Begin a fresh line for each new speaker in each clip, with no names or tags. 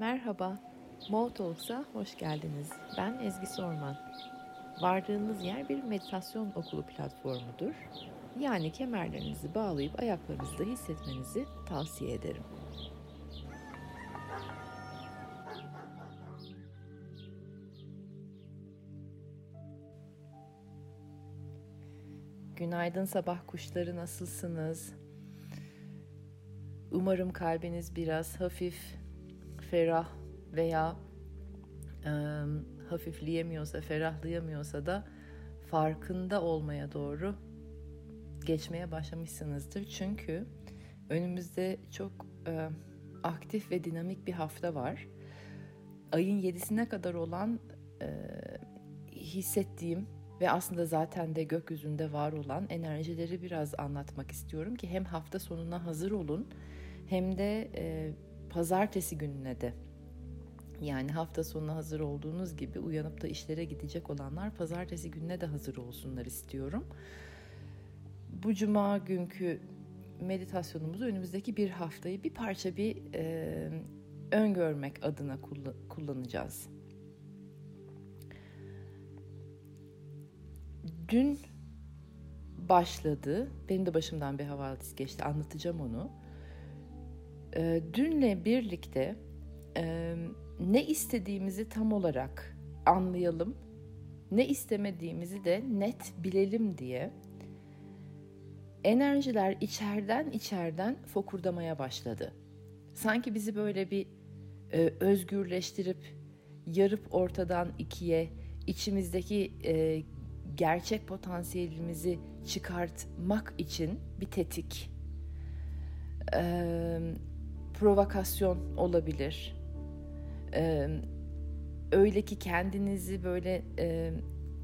Merhaba, Mo Talks'a hoş geldiniz. Ben Ezgi Sorman. Vardığınız yer bir meditasyon okulu platformudur. Yani kemerlerinizi bağlayıp ayaklarınızda hissetmenizi tavsiye ederim. Günaydın sabah kuşları nasılsınız? Umarım kalbiniz biraz hafif, ferah veya e, hafifleyemiyorsa, ferahlayamıyorsa da farkında olmaya doğru geçmeye başlamışsınızdır. Çünkü önümüzde çok e, aktif ve dinamik bir hafta var. Ayın yedisine kadar olan e, hissettiğim ve aslında zaten de gökyüzünde var olan enerjileri biraz anlatmak istiyorum ki hem hafta sonuna hazır olun hem de e, pazartesi gününe de yani hafta sonuna hazır olduğunuz gibi uyanıp da işlere gidecek olanlar pazartesi gününe de hazır olsunlar istiyorum. Bu cuma günkü meditasyonumuzu önümüzdeki bir haftayı bir parça bir e, öngörmek adına kullanacağız. Dün başladı. Benim de başımdan bir havadis geçti. Anlatacağım onu. E, dünle birlikte e, ne istediğimizi tam olarak anlayalım, ne istemediğimizi de net bilelim diye enerjiler içeriden içeriden fokurdamaya başladı. Sanki bizi böyle bir e, özgürleştirip yarıp ortadan ikiye içimizdeki e, gerçek potansiyelimizi çıkartmak için bir tetik, provokasyon olabilir. E, öyle ki kendinizi böyle e,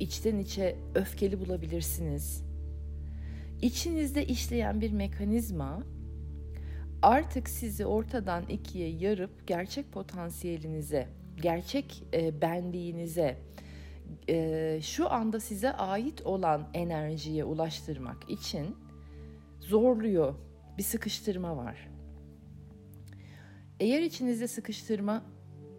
içten içe öfkeli bulabilirsiniz. İçinizde işleyen bir mekanizma artık sizi ortadan ikiye yarıp gerçek potansiyelinize, gerçek e, benliğinize, e, şu anda size ait olan enerjiye ulaştırmak için zorluyor. Bir sıkıştırma var. Eğer içinizde sıkıştırma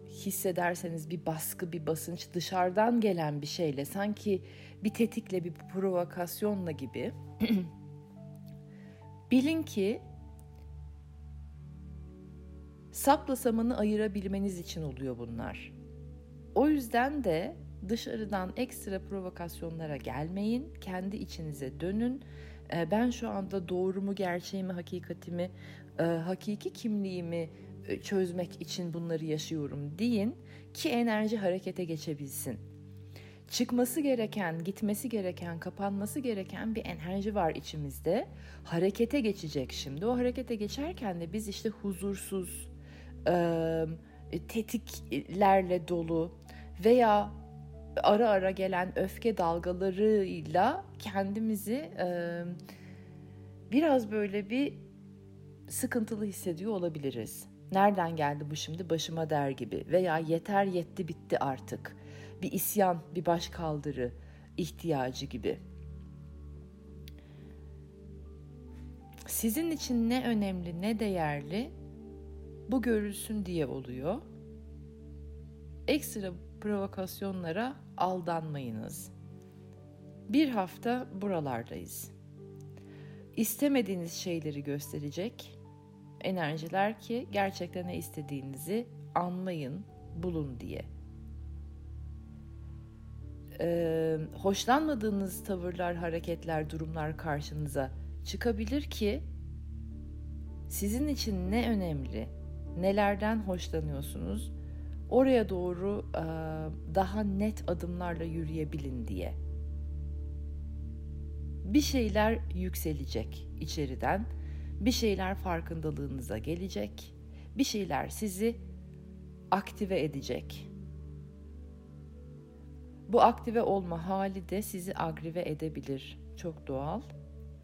hissederseniz bir baskı, bir basınç dışarıdan gelen bir şeyle sanki bir tetikle, bir provokasyonla gibi bilin ki sapla samanı ayırabilmeniz için oluyor bunlar. O yüzden de dışarıdan ekstra provokasyonlara gelmeyin. Kendi içinize dönün. Ben şu anda doğrumu, gerçeğimi, hakikatimi, hakiki kimliğimi çözmek için bunları yaşıyorum deyin ki enerji harekete geçebilsin. Çıkması gereken, gitmesi gereken, kapanması gereken bir enerji var içimizde. Harekete geçecek şimdi. O harekete geçerken de biz işte huzursuz, e, tetiklerle dolu veya ara ara gelen öfke dalgalarıyla kendimizi biraz böyle bir sıkıntılı hissediyor olabiliriz. Nereden geldi bu şimdi başıma der gibi veya yeter yetti bitti artık. Bir isyan, bir baş kaldırı ihtiyacı gibi. Sizin için ne önemli, ne değerli bu görülsün diye oluyor. Ekstra provokasyonlara aldanmayınız. Bir hafta buralardayız. İstemediğiniz şeyleri gösterecek, enerjiler ki gerçekten ne istediğinizi anlayın, bulun diye. Ee, hoşlanmadığınız tavırlar, hareketler, durumlar karşınıza çıkabilir ki sizin için ne önemli, nelerden hoşlanıyorsunuz, oraya doğru e, daha net adımlarla yürüyebilin diye. Bir şeyler yükselecek içeriden bir şeyler farkındalığınıza gelecek, bir şeyler sizi aktive edecek. Bu aktive olma hali de sizi agrive edebilir. Çok doğal.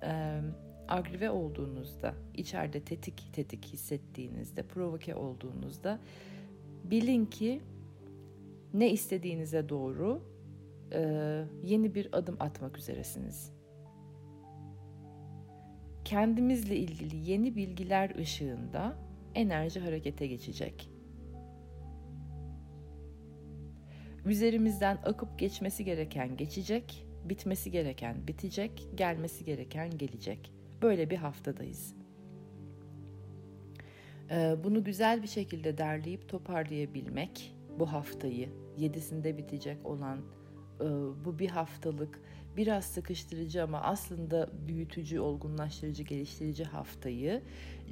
Ee, agrive olduğunuzda, içeride tetik tetik hissettiğinizde, provoke olduğunuzda bilin ki ne istediğinize doğru e, yeni bir adım atmak üzeresiniz kendimizle ilgili yeni bilgiler ışığında enerji harekete geçecek. Üzerimizden akıp geçmesi gereken geçecek, bitmesi gereken bitecek, gelmesi gereken gelecek. Böyle bir haftadayız. Ee, bunu güzel bir şekilde derleyip toparlayabilmek bu haftayı, yedisinde bitecek olan e, bu bir haftalık biraz sıkıştırıcı ama aslında büyütücü, olgunlaştırıcı, geliştirici haftayı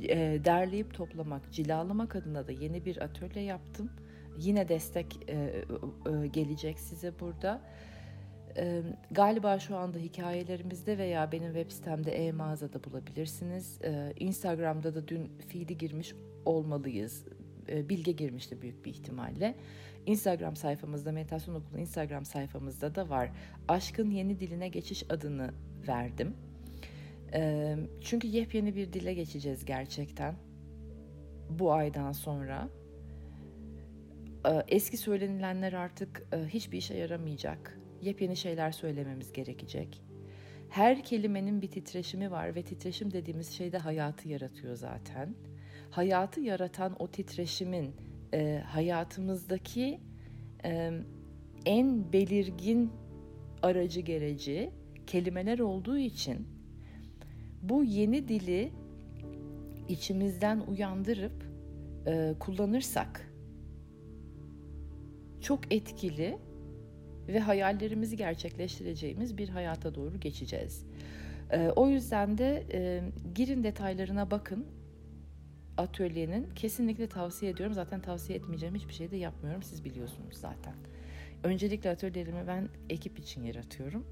e, derleyip toplamak, cilalamak adına da yeni bir atölye yaptım. Yine destek e, gelecek size burada. galiba şu anda hikayelerimizde veya benim web sitemde e-mağazada bulabilirsiniz. Instagram'da da dün feed'i girmiş olmalıyız. Bilge girmişti büyük bir ihtimalle. Instagram sayfamızda Meditasyon Okulu Instagram sayfamızda da var. Aşkın yeni diline geçiş adını verdim. çünkü yepyeni bir dile geçeceğiz gerçekten. Bu aydan sonra. eski söylenilenler artık hiçbir işe yaramayacak. Yepyeni şeyler söylememiz gerekecek. Her kelimenin bir titreşimi var ve titreşim dediğimiz şey de hayatı yaratıyor zaten. Hayatı yaratan o titreşimin e, hayatımızdaki e, en belirgin aracı gereci kelimeler olduğu için bu yeni dili içimizden uyandırıp e, kullanırsak çok etkili ve hayallerimizi gerçekleştireceğimiz bir hayata doğru geçeceğiz. E, o yüzden de e, girin detaylarına bakın atölyenin kesinlikle tavsiye ediyorum. Zaten tavsiye etmeyeceğim hiçbir şey de yapmıyorum. Siz biliyorsunuz zaten. Öncelikle atölyelerimi ben ekip için yaratıyorum.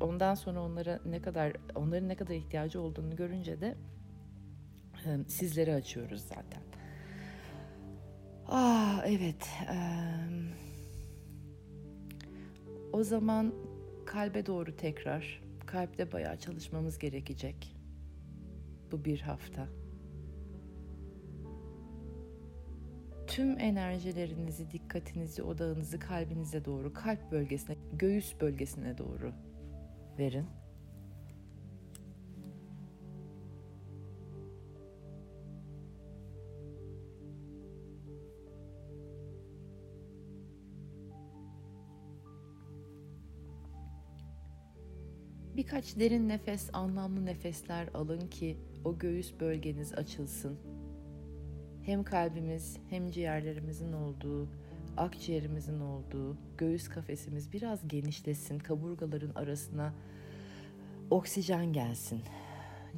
Ondan sonra onlara ne kadar onların ne kadar ihtiyacı olduğunu görünce de sizlere açıyoruz zaten. Ah evet. O zaman kalbe doğru tekrar. Kalpte bayağı çalışmamız gerekecek. Bu bir hafta. Tüm enerjilerinizi, dikkatinizi, odağınızı kalbinize doğru, kalp bölgesine, göğüs bölgesine doğru verin. Birkaç derin nefes, anlamlı nefesler alın ki o göğüs bölgeniz açılsın hem kalbimiz hem ciğerlerimizin olduğu, akciğerimizin olduğu, göğüs kafesimiz biraz genişlesin, kaburgaların arasına oksijen gelsin,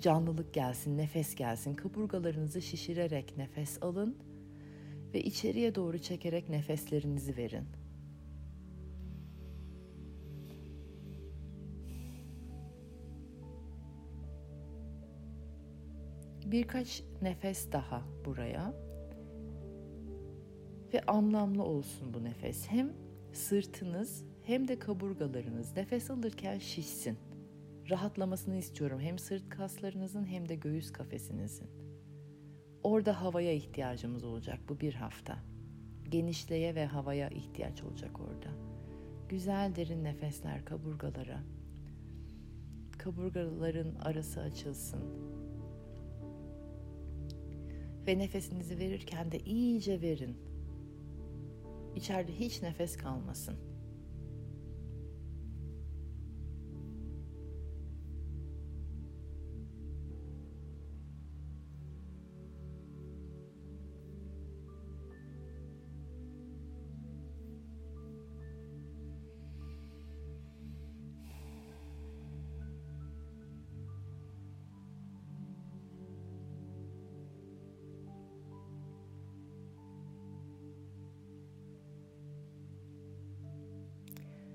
canlılık gelsin, nefes gelsin. Kaburgalarınızı şişirerek nefes alın ve içeriye doğru çekerek nefeslerinizi verin. Birkaç nefes daha buraya. Ve anlamlı olsun bu nefes. Hem sırtınız hem de kaburgalarınız nefes alırken şişsin. Rahatlamasını istiyorum hem sırt kaslarınızın hem de göğüs kafesinizin. Orada havaya ihtiyacımız olacak bu bir hafta. Genişleye ve havaya ihtiyaç olacak orada. Güzel derin nefesler kaburgalara. Kaburgaların arası açılsın ve nefesinizi verirken de iyice verin. İçeride hiç nefes kalmasın.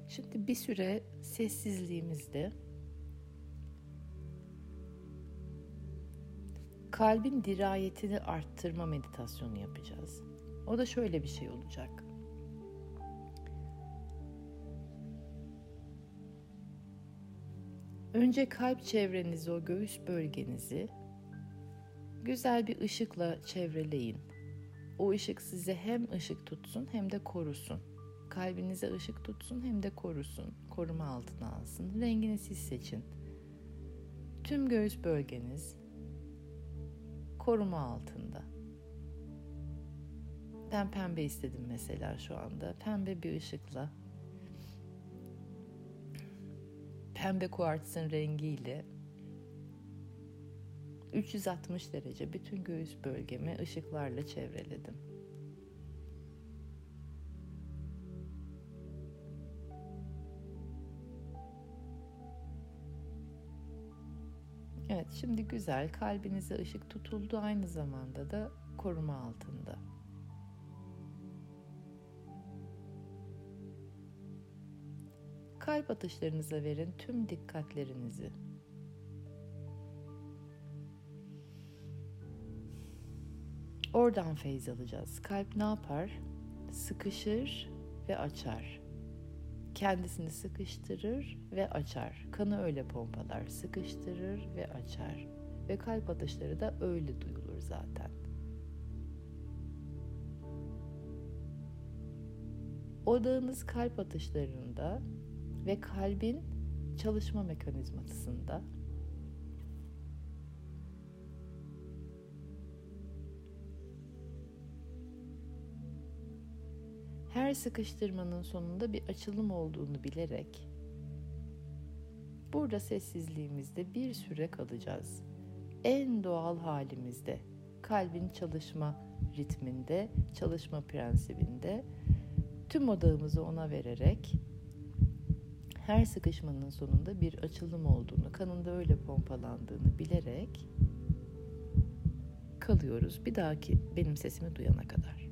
Şimdi bir süre sessizliğimizde kalbin dirayetini arttırma meditasyonu yapacağız. O da şöyle bir şey olacak. Önce kalp çevrenizi, o göğüs bölgenizi güzel bir ışıkla çevreleyin. O ışık size hem ışık tutsun hem de korusun kalbinize ışık tutsun hem de korusun, koruma altına alsın. Rengini siz seçin. Tüm göğüs bölgeniz koruma altında. Ben pembe istedim mesela şu anda. Pembe bir ışıkla. Pembe kuartsın rengiyle 360 derece bütün göğüs bölgemi ışıklarla çevreledim. Evet şimdi güzel kalbinize ışık tutuldu aynı zamanda da koruma altında. Kalp atışlarınıza verin tüm dikkatlerinizi. Oradan feyz alacağız. Kalp ne yapar? Sıkışır ve açar. Kendisini sıkıştırır ve açar. Kanı öyle pompalar, sıkıştırır ve açar. Ve kalp atışları da öyle duyulur zaten. Odağınız kalp atışlarında ve kalbin çalışma mekanizmasında her sıkıştırmanın sonunda bir açılım olduğunu bilerek burada sessizliğimizde bir süre kalacağız. En doğal halimizde, kalbin çalışma ritminde, çalışma prensibinde tüm odağımızı ona vererek her sıkışmanın sonunda bir açılım olduğunu, kanında öyle pompalandığını bilerek kalıyoruz. Bir dahaki benim sesimi duyana kadar.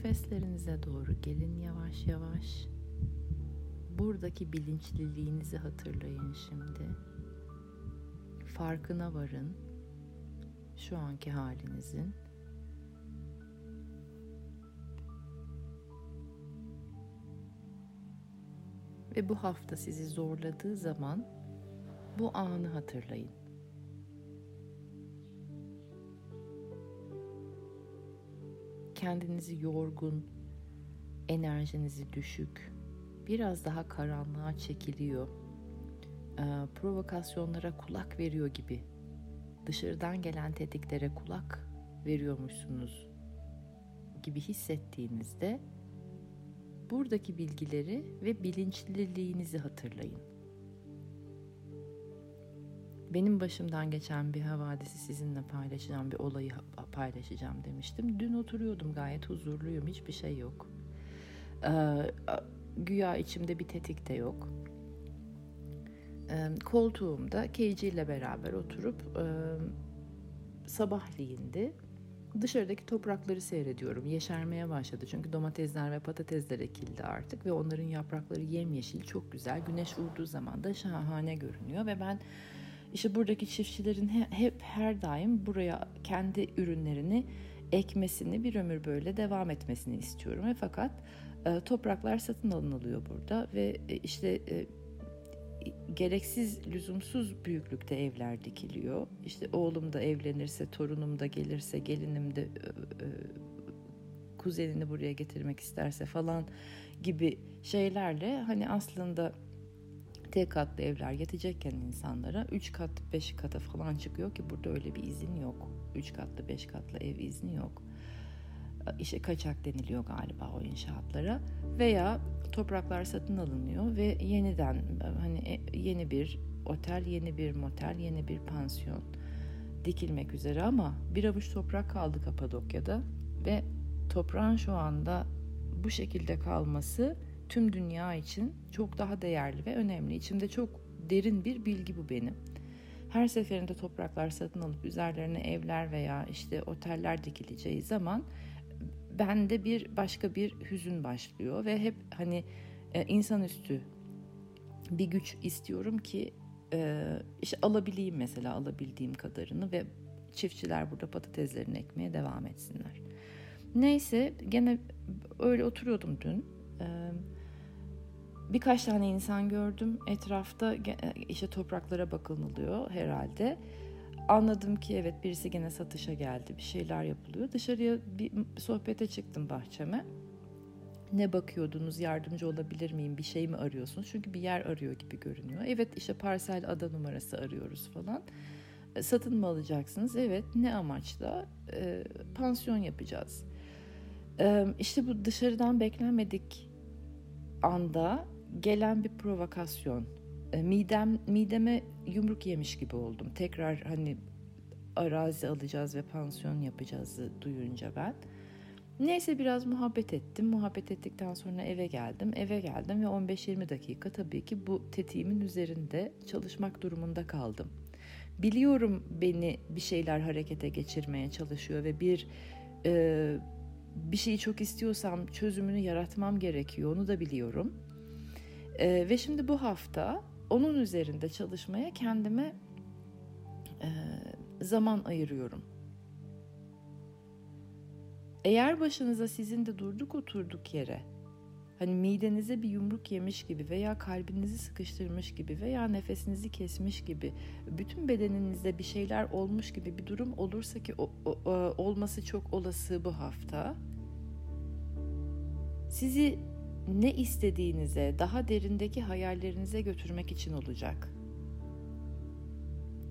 Nefeslerinize doğru gelin yavaş yavaş. Buradaki bilinçliliğinizi hatırlayın şimdi. Farkına varın. Şu anki halinizin. Ve bu hafta sizi zorladığı zaman bu anı hatırlayın. Kendinizi yorgun, enerjinizi düşük, biraz daha karanlığa çekiliyor, e, provokasyonlara kulak veriyor gibi, dışarıdan gelen tetiklere kulak veriyormuşsunuz gibi hissettiğinizde buradaki bilgileri ve bilinçliliğinizi hatırlayın. Benim başımdan geçen bir havadisi sizinle paylaşacağım, bir olayı paylaşacağım demiştim. Dün oturuyordum gayet huzurluyum, hiçbir şey yok. Ee, güya içimde bir tetik de yok. Ee, koltuğumda Keici ile beraber oturup e, sabahleyindi dışarıdaki toprakları seyrediyorum. Yeşermeye başladı çünkü domatesler ve patatesler ekildi artık ve onların yaprakları yemyeşil çok güzel. Güneş vurduğu zaman da şahane görünüyor ve ben işte buradaki çiftçilerin hep her daim buraya kendi ürünlerini ekmesini bir ömür böyle devam etmesini istiyorum ve fakat e, topraklar satın alınılıyor burada ve e, işte e, gereksiz, lüzumsuz büyüklükte evler dikiliyor. İşte oğlum da evlenirse, torunum da gelirse, gelinim de kuzenini buraya getirmek isterse falan gibi şeylerle hani aslında tek katlı evler yetecekken insanlara 3 kat 5 kata falan çıkıyor ki burada öyle bir izin yok. 3 katlı 5 katlı ev izni yok. İşte kaçak deniliyor galiba o inşaatlara veya topraklar satın alınıyor ve yeniden hani e, yeni bir otel, yeni bir motel, yeni bir pansiyon dikilmek üzere ama bir avuç toprak kaldı Kapadokya'da ve toprağın şu anda bu şekilde kalması tüm dünya için çok daha değerli ve önemli. İçimde çok derin bir bilgi bu benim. Her seferinde topraklar satın alıp üzerlerine evler veya işte oteller dikileceği zaman bende bir başka bir hüzün başlıyor ve hep hani e, insanüstü bir güç istiyorum ki e, işte alabileyim mesela alabildiğim kadarını ve çiftçiler burada patateslerini ekmeye devam etsinler. Neyse gene öyle oturuyordum dün. E, birkaç tane insan gördüm etrafta işte topraklara bakılıyor herhalde anladım ki evet birisi gene satışa geldi. Bir şeyler yapılıyor. Dışarıya bir sohbete çıktım bahçeme. Ne bakıyordunuz? Yardımcı olabilir miyim? Bir şey mi arıyorsunuz? Çünkü bir yer arıyor gibi görünüyor. Evet işte parsel ada numarası arıyoruz falan. E, satın mı alacaksınız? Evet. Ne amaçla? E, pansiyon yapacağız. E, işte bu dışarıdan beklenmedik anda gelen bir provokasyon e, midem mideme yumruk yemiş gibi oldum. Tekrar hani arazi alacağız ve pansiyon yapacağız duyunca ben. Neyse biraz muhabbet ettim. Muhabbet ettikten sonra eve geldim. Eve geldim ve 15-20 dakika tabii ki bu tetiğimin üzerinde çalışmak durumunda kaldım. Biliyorum beni bir şeyler harekete geçirmeye çalışıyor ve bir e, bir şeyi çok istiyorsam çözümünü yaratmam gerekiyor. Onu da biliyorum. E, ve şimdi bu hafta onun üzerinde çalışmaya kendime e, zaman ayırıyorum. Eğer başınıza sizin de durduk oturduk yere hani midenize bir yumruk yemiş gibi veya kalbinizi sıkıştırmış gibi veya nefesinizi kesmiş gibi bütün bedeninizde bir şeyler olmuş gibi bir durum olursa ki o, o, olması çok olası bu hafta sizi ne istediğinize, daha derindeki hayallerinize götürmek için olacak.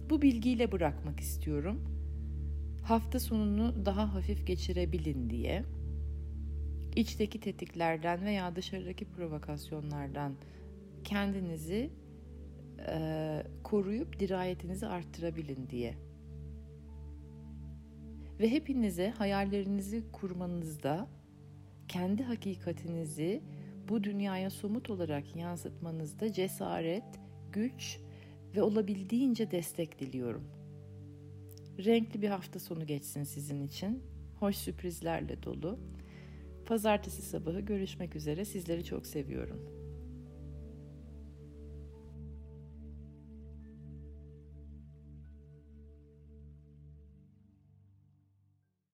Bu bilgiyle bırakmak istiyorum. Hafta sonunu daha hafif geçirebilin diye. İçteki tetiklerden veya dışarıdaki provokasyonlardan kendinizi e, koruyup dirayetinizi arttırabilin diye. Ve hepinize hayallerinizi kurmanızda kendi hakikatinizi bu dünyaya somut olarak yansıtmanızda cesaret, güç ve olabildiğince destek diliyorum. Renkli bir hafta sonu geçsin sizin için. hoş sürprizlerle dolu. Pazartesi sabahı görüşmek üzere. Sizleri çok seviyorum.